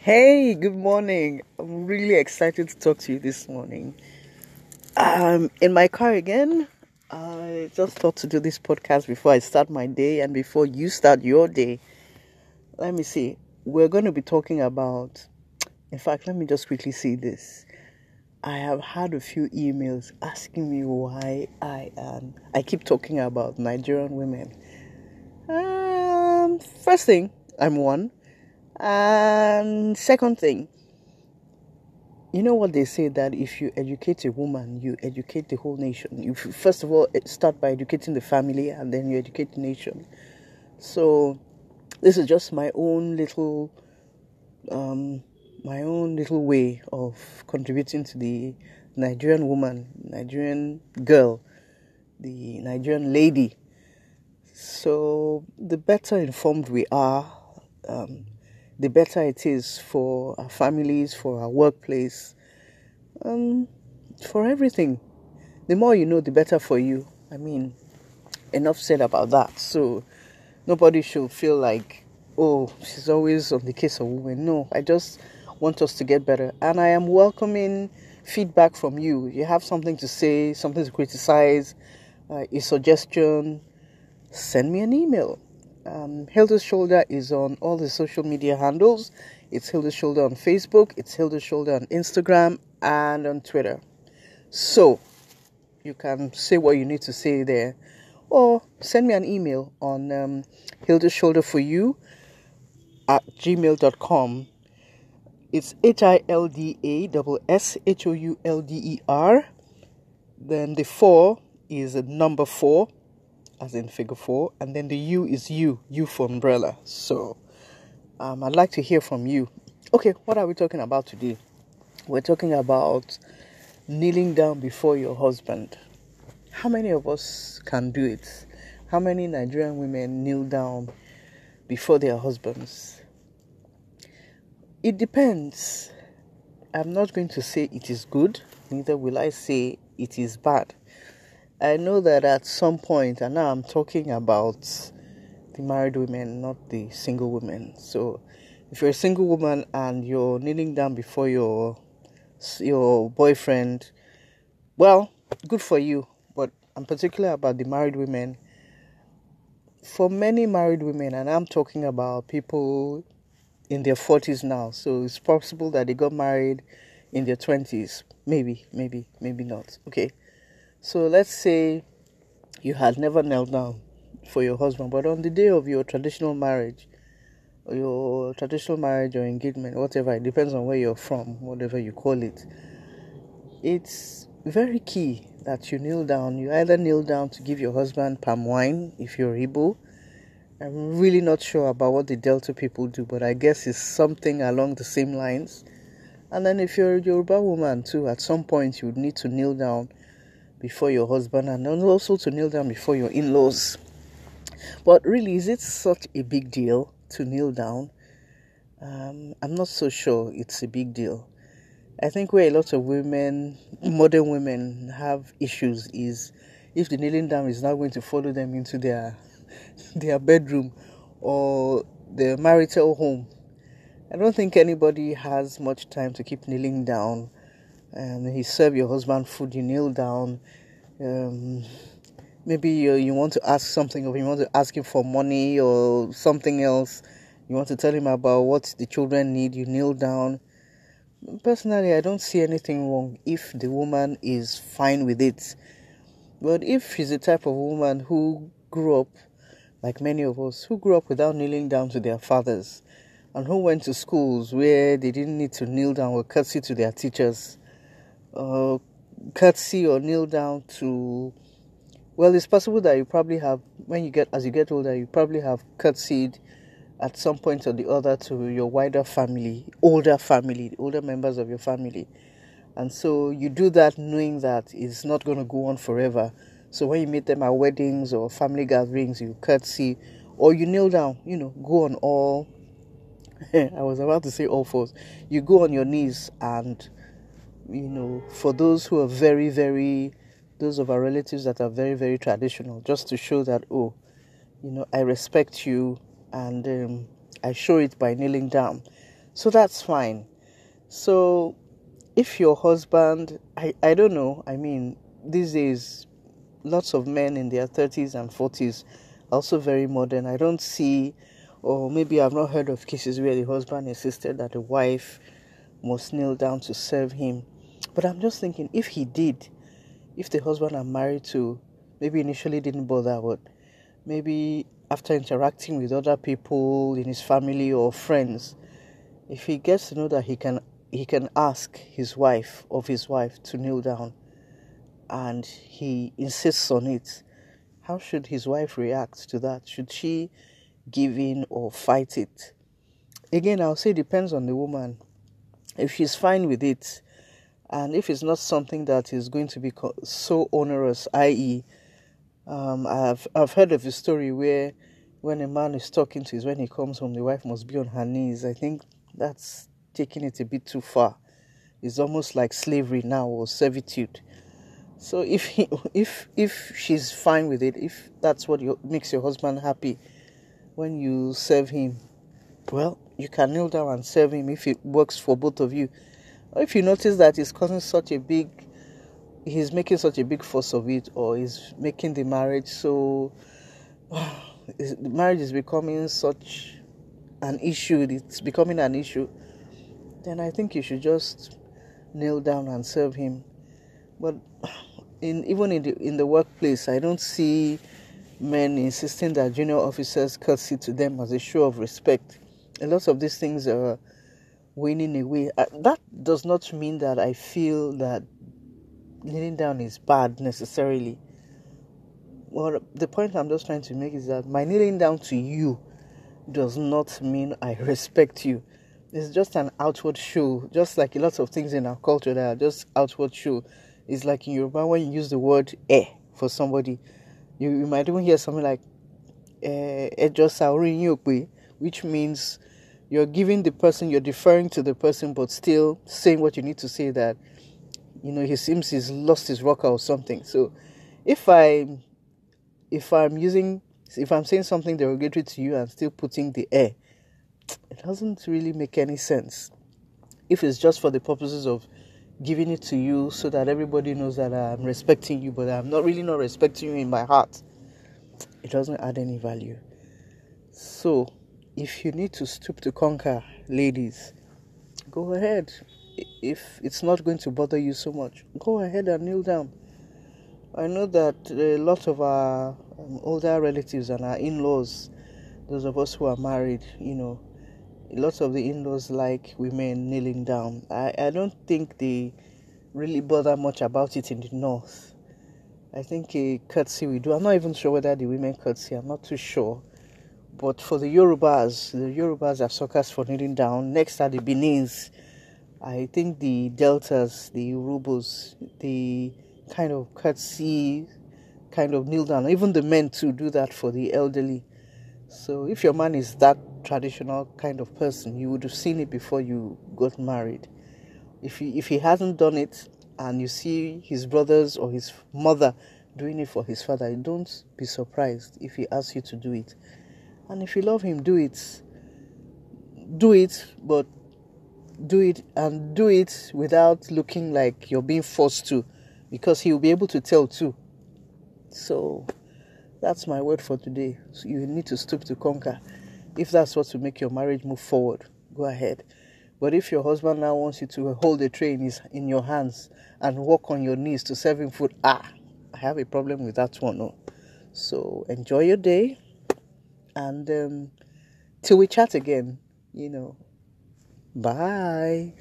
Hey, good morning. I'm really excited to talk to you this morning. Um, in my car again. I just thought to do this podcast before I start my day and before you start your day. Let me see. We're going to be talking about, in fact, let me just quickly see this. I have had a few emails asking me why I am. I keep talking about Nigerian women. Um, first thing, I'm one. And second thing, you know what they say that if you educate a woman, you educate the whole nation. You first of all start by educating the family, and then you educate the nation. So, this is just my own little, um, my own little way of contributing to the Nigerian woman, Nigerian girl, the Nigerian lady. So, the better informed we are. Um, the better it is for our families, for our workplace, um, for everything. The more you know, the better for you. I mean, enough said about that. So nobody should feel like, oh, she's always on the case of women. No, I just want us to get better. And I am welcoming feedback from you. You have something to say, something to criticize, uh, a suggestion, send me an email um, Hilda's Shoulder is on all the social media handles. It's Hilda's Shoulder on Facebook, it's Hilda's Shoulder on Instagram, and on Twitter. So you can say what you need to say there, or send me an email on um, Hilda's Shoulder for you at gmail.com. It's H I L D A S H O U L D E R. Then the four is number four as in figure four, and then the U is you, U for umbrella. So um, I'd like to hear from you. Okay, what are we talking about today? We're talking about kneeling down before your husband. How many of us can do it? How many Nigerian women kneel down before their husbands? It depends. I'm not going to say it is good, neither will I say it is bad. I know that at some point, and now I'm talking about the married women, not the single women. So, if you're a single woman and you're kneeling down before your your boyfriend, well, good for you. But I'm particular about the married women. For many married women, and I'm talking about people in their 40s now, so it's possible that they got married in their 20s. Maybe, maybe, maybe not. Okay so let's say you had never knelt down for your husband, but on the day of your traditional marriage, your traditional marriage or engagement, whatever, it depends on where you're from, whatever you call it. It's very key that you kneel down. You either kneel down to give your husband palm wine if you're able. I'm really not sure about what the Delta people do, but I guess it's something along the same lines. And then if you're a Yoruba woman too, at some point you would need to kneel down before your husband and also to kneel down before your in laws. But really, is it such a big deal to kneel down? Um, I'm not so sure it's a big deal. I think where a lot of women, modern women, have issues is if the kneeling down is not going to follow them into their their bedroom or their marital home. I don't think anybody has much time to keep kneeling down and he serve your husband food, you kneel down. Um, maybe you, you want to ask something, or you want to ask him for money or something else. You want to tell him about what the children need, you kneel down. Personally, I don't see anything wrong if the woman is fine with it. But if she's the type of woman who grew up, like many of us, who grew up without kneeling down to their fathers, and who went to schools where they didn't need to kneel down or curtsy to their teachers, uh, curtsy or kneel down to well it's possible that you probably have when you get as you get older you probably have curtsied at some point or the other to your wider family older family older members of your family. And so you do that knowing that it's not going to go on forever. So when you meet them at weddings or family gatherings you curtsy or you kneel down you know go on all i was about to say all fours. You go on your knees and you know, for those who are very, very, those of our relatives that are very, very traditional, just to show that, oh, you know, I respect you and um, I show it by kneeling down. So that's fine. So if your husband, I, I don't know, I mean, these days, lots of men in their 30s and 40s also very modern. I don't see, or maybe I've not heard of cases where the husband insisted that the wife must kneel down to serve him. But I'm just thinking, if he did, if the husband I'm married to maybe initially didn't bother, but maybe after interacting with other people in his family or friends, if he gets to know that he can he can ask his wife of his wife to kneel down and he insists on it, how should his wife react to that? Should she give in or fight it? Again, I'll say it depends on the woman. If she's fine with it, and if it's not something that is going to be so onerous, i.e., um, I've I've heard of a story where when a man is talking to his when he comes home, the wife must be on her knees. I think that's taking it a bit too far. It's almost like slavery now or servitude. So if he, if if she's fine with it, if that's what you, makes your husband happy, when you serve him, well, you can kneel down and serve him if it works for both of you. If you notice that he's causing such a big, he's making such a big fuss of it, or he's making the marriage so, the marriage is becoming such an issue, it's becoming an issue, then I think you should just kneel down and serve him. But in even in the in the workplace, I don't see men insisting that junior officers curtsy to them as a show of respect. A lot of these things are winning away. Uh, that does not mean that I feel that kneeling down is bad necessarily. Well, the point I'm just trying to make is that my kneeling down to you does not mean I respect you. It's just an outward show, just like a lot of things in our culture that are just outward show. It's like in Yoruba when you use the word eh for somebody, you, you might even hear something like eh, eh which means you're giving the person, you're deferring to the person, but still saying what you need to say that, you know, he seems he's lost his rocker or something. So if I, if I'm using, if I'm saying something derogatory to you and still putting the air, it doesn't really make any sense. If it's just for the purposes of giving it to you so that everybody knows that I'm respecting you, but I'm not really not respecting you in my heart, it doesn't add any value. So if you need to stoop to conquer, ladies, go ahead. If it's not going to bother you so much, go ahead and kneel down. I know that a lot of our um, older relatives and our in laws, those of us who are married, you know, lots of the in laws like women kneeling down. I, I don't think they really bother much about it in the north. I think a curtsy we do. I'm not even sure whether the women curtsy, I'm not too sure. But for the Yorubas, the Yorubas are suckers for kneeling down. Next are the Benins. I think the Deltas, the Urhobos, the kind of curtsy, kind of kneel down. Even the men too do that for the elderly. So if your man is that traditional kind of person, you would have seen it before you got married. If he, if he hasn't done it and you see his brothers or his mother doing it for his father, don't be surprised if he asks you to do it. And if you love Him, do it. Do it, but do it and do it without looking like you're being forced to, because He will be able to tell too. So that's my word for today. So you need to stoop to conquer. If that's what will make your marriage move forward, go ahead. But if your husband now wants you to hold the tray in, his, in your hands and walk on your knees to serve him food, ah, I have a problem with that one. No. So enjoy your day and um, till we chat again, you know. Bye.